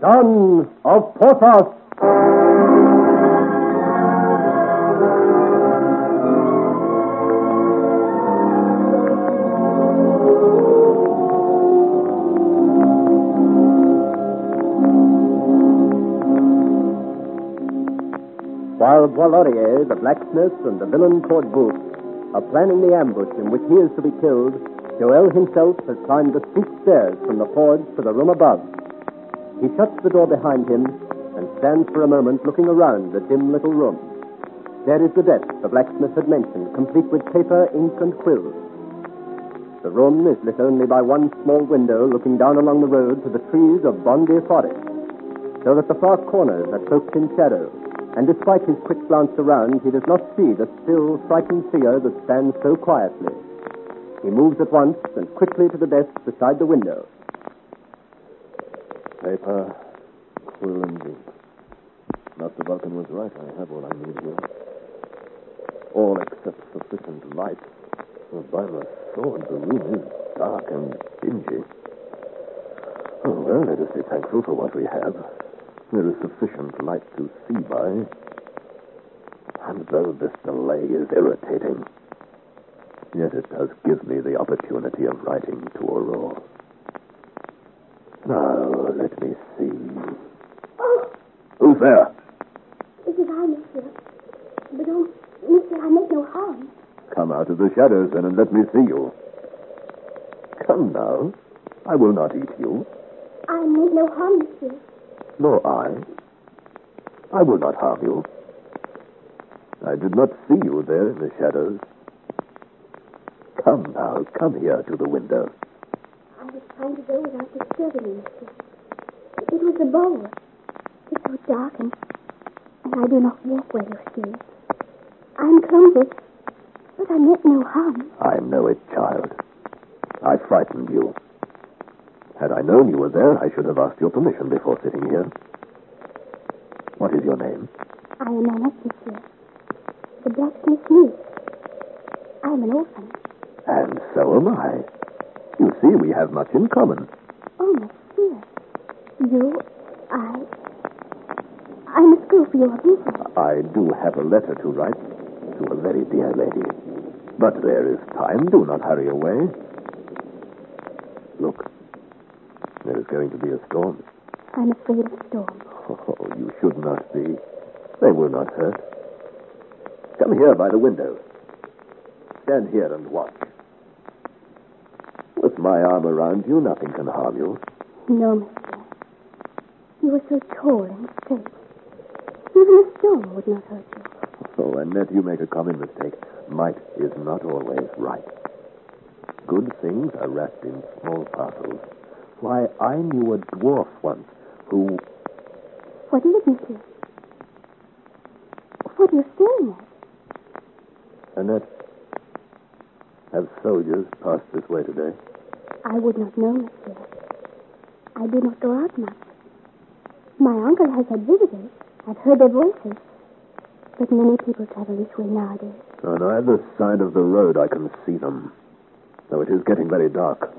Sons of Porthos. While Boiselaurier, the blacksmith, and the villain Cordebouf are planning the ambush in which he is to be killed, Joel himself has climbed the steep stairs from the forge to the room above. He shuts the door behind him and stands for a moment looking around the dim little room. There is the desk the blacksmith had mentioned, complete with paper, ink, and quills. The room is lit only by one small window looking down along the road to the trees of Bondy Forest, so that the far corners are cloaked in shadow and despite his quick glance around, he does not see the still, frightened figure that stands so quietly. He moves at once and quickly to the desk beside the window. Paper, quill, and ink. Master Vulcan was right. I have what I need here. All except sufficient light. Oh, by my sword, the room is dark and dingy. Oh, well, let us be thankful for what we have. There is sufficient light to see by. And though this delay is irritating, yet it does give me the opportunity of writing to Aurore. Now, let me see. Oh, Who's there? it is I, monsieur. But oh, monsieur, I make no harm. Come out of the shadows then and let me see you. Come now. I will not eat you, I make no harm, monsieur. nor I. I will not harm you. I did not see you there in the shadows. Come now, come here to the window. I was trying to go without disturbing you. It was a bowl. It's so dark and, and I do not walk where you see. I'm clumsy, but I meant no harm. I know it, child. I frightened you. Had I known you were there, I should have asked your permission before sitting here. What is your name? I am Annette, monsieur. The blacksmith's niece. I am an orphan. And so am I. You see, we have much in common. Oh, monsieur. You, I... I must go for your business. I do have a letter to write to a very dear lady. But there is time. Do not hurry away. Look, there is going to be a storm. I'm afraid of storms. Oh, you should not be. They will not hurt. Come here by the window. Stand here and watch. With my arm around you, nothing can harm you. No, monsieur. You are so tall and straight. Even a stone would not hurt you. Oh, Annette, you make a common mistake. Might is not always right. Good things are wrapped in small parcels. Why, I knew a dwarf once who. What is it, monsieur? What are you staring at? Annette, have soldiers passed this way today? I would not know, monsieur. I do not go out much. My uncle has had visitors. I've heard their voices. But many people travel this way nowadays. On either side of the road, I can see them. Though it is getting very dark.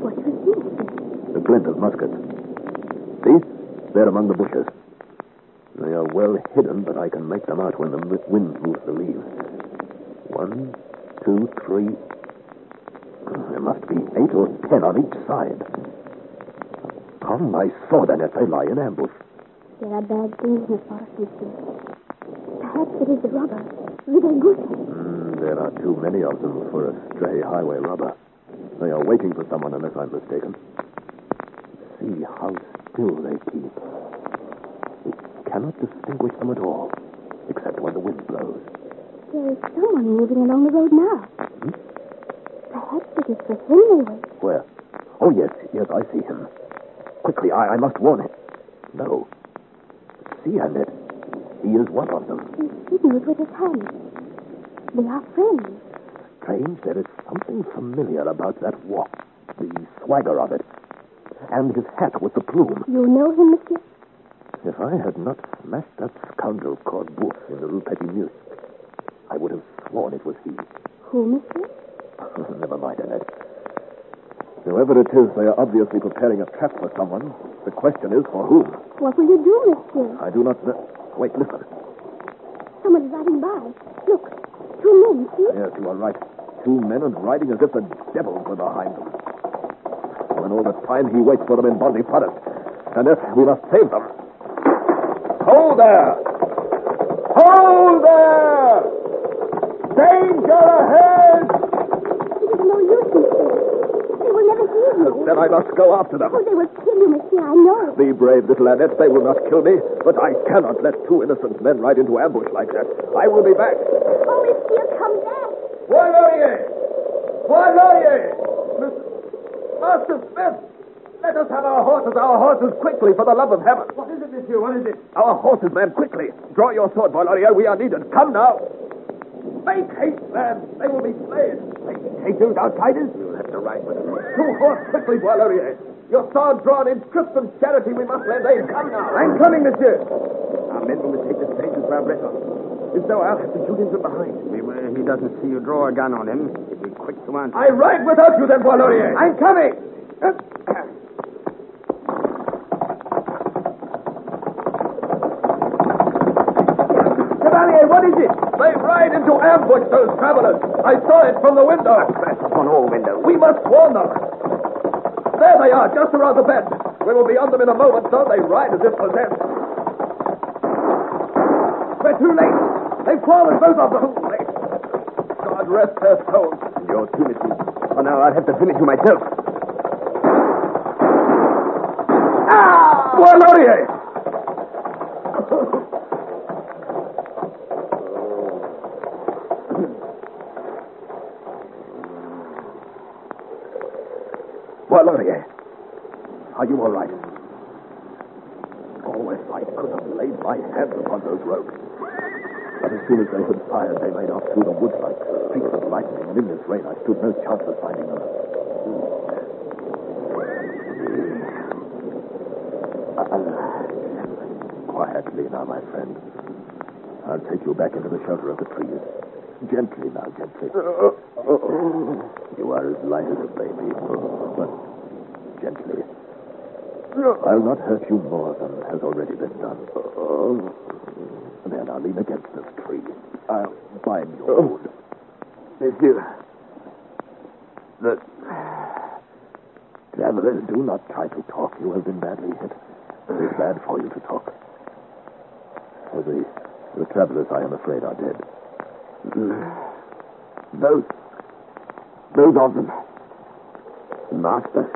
What do you see, monsieur? The glint of muskets. See? There among the bushes. They are well hidden, but I can make them out when the wind moves the leaves. One, two, three. There must be eight or ten on each side. Upon my sword, Annette, they lie in ambush. There are bad things in the forest, monsieur. Perhaps it is the robber, Vidal Mm, there are too many of them for a stray highway robber. They are waiting for someone, unless I'm mistaken. See how still they keep. Cannot distinguish them at all, except when the wind blows. There is someone moving along the road now. Hmm? Perhaps it is for him they. Where? Oh, yes, yes, I see him. Quickly, I, I must warn him. No. See, Annette. He is one of them. He signals with his hand. They are friends. Strange, there is something familiar about that walk, the swagger of it, and his hat with the plume. You know him, monsieur? If I had not smashed that scoundrel Cordebouf in the Rue Petit Meuse, I would have sworn it was he. Who, monsieur? Never mind, Annette. Whoever it is, they are obviously preparing a trap for someone. The question is for whom? What will you do, monsieur? I do not know. Wait, listen. Someone is riding by. Look, two men, see? Yes, you are right. Two men and riding as if the devils were behind them. And all the time he waits for them in Bondy Forest. And if we must save them. Hold there! Hold there! Danger ahead! It is no use, monsieur. They will never hear you. Then I must go after them. Oh, they will kill you, monsieur, I know. Be brave, little Annette. They will not kill me. But I cannot let two innocent men ride into ambush like that. I will be back. Oh, monsieur, come back. Bois Laurier! Bois Laurier! Master Smith! Let us have our horses, our horses, quickly, for the love of heaven. What is it, monsieur? What is it? Our horses, man, quickly. Draw your sword, Bois We are needed. Come now. Make haste, man. They will be slain. Make haste, those outsiders. You'll have to ride with them. Two horse, quickly, Bois Your sword drawn in Christian charity, we must lend aid. Come now. I'm coming, monsieur. Our men will take the stages for our Breton. If so, I'll have to shoot him from behind. Beware he doesn't see you draw a gun on him. He'll be quick to answer. I ride without you, then, Bois I'm coming. Into ambush, those travelers. I saw it from the window. That's on all windows. We must warn them. There they are, just around the bend. We will be on them in a moment, so they ride as if possessed. We're too late. They've fallen, both of them. God rest their souls. You're too late. Oh, now I'll have to finish you myself. Ah! Bois Laurier! Bois Laurier, are you all right? Oh, if I could have laid my hands upon those ropes. But as soon as they had fired, they made off through the woods like streaks of lightning, and in this rain I stood no chance of finding them. Hmm. Uh, uh, quietly now, my friend. I'll take you back into the shelter of the trees. Gently now, gently. You are as light as a baby, but gently. I'll not hurt you more than has already been done. There, now lean against this tree. I'll bind your oh. wound. Monsieur. The Travelers, do not try to talk. You have been badly hit. It is bad for you to talk. Oh, the, the travelers, I am afraid, are dead. Both. Both of them. The master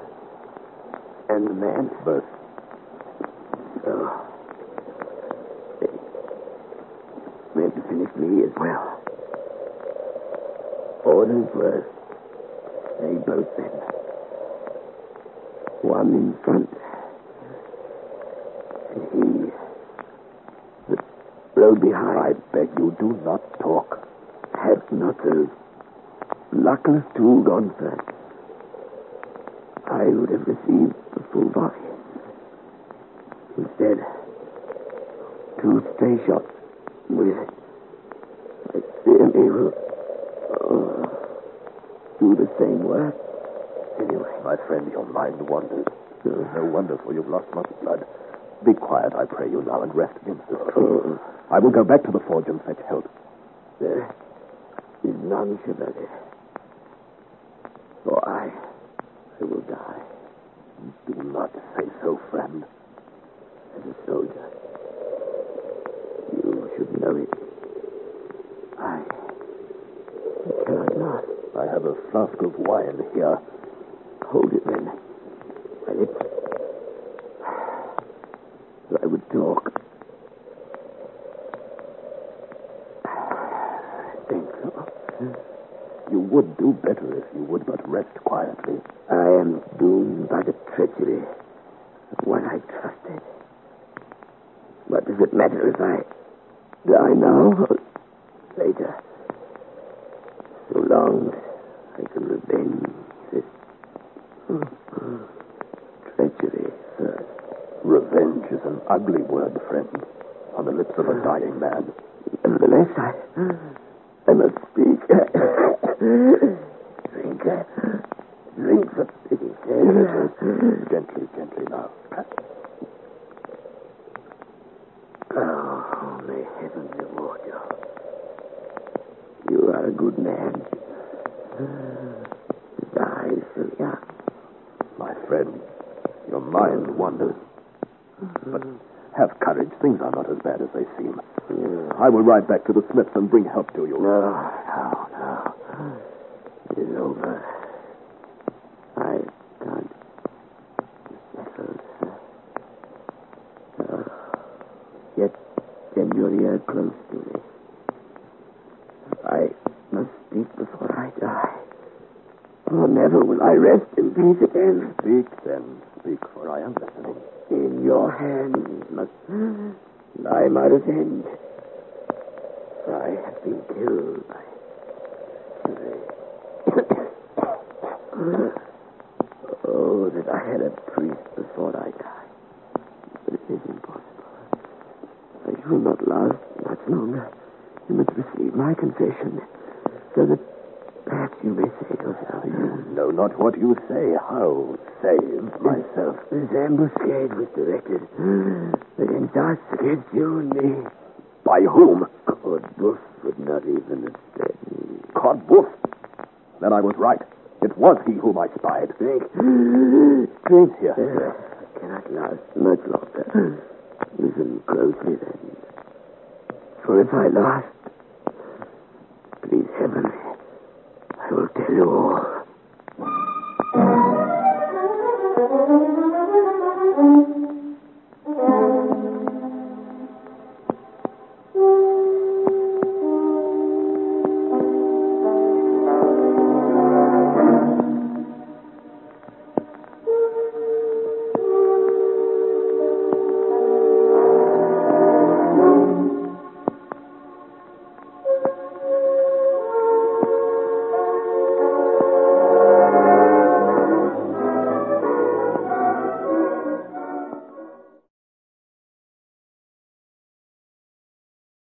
and the man. Both. Oh. They meant to finish me as well. Orders were they both then. One in front. And he the rode behind. I beg you, do not talk. Had not those luckless two gone first, I would have received the full volley. Instead, two stray shots with I fear me will oh, do the same work. Anyway, My friend, your mind wanders. Uh. No wonder, for you've lost much blood. Be quiet, I pray you now, and rest against this uh. tree. I will go back to the forge and fetch help. there is none, Chevalier. For I, I will die Do not say so, friend. as a soldier. You should know it. I, I cannot not. I have a flask of wine here. Hold it then. My lips. I would talk. I think so. You if you would but rest quietly. I am doomed by the treachery of one I trusted. What does it matter if I die now or later? So long as I can revenge this treachery first. Revenge is an ugly word, friend, on the lips of a dying man. Nevertheless, I, I must speak. Drink. drink the pity, sir. Gently, now. Oh, may heaven reward you. You are a good man. Die so young. My friend, your mind wanders. But have courage. Things are not as bad as they seem. I will ride back to the Smiths and bring help to you. No, no. It is over. I can't settle, sir. Oh, yet, then you're here close to me. I must speak before I die. Oh, never will I rest in peace again. Speak. For I am listening. In your hands must lie my revenge. I have been killed by oh, that I had a priest before I die. But it is impossible. I shall not last much longer. You must receive my confession, so that perhaps you may save yourself. Know not what you say. How save myself? This ambuscade was directed against us, against you and me. By whom? Cordebuff would not even have me. Cordebuff. Then I was right. It was he whom I spied. Drink. Drink here. Uh, cannot last much longer. Listen closely then. For if I last, please heaven, I will tell you all.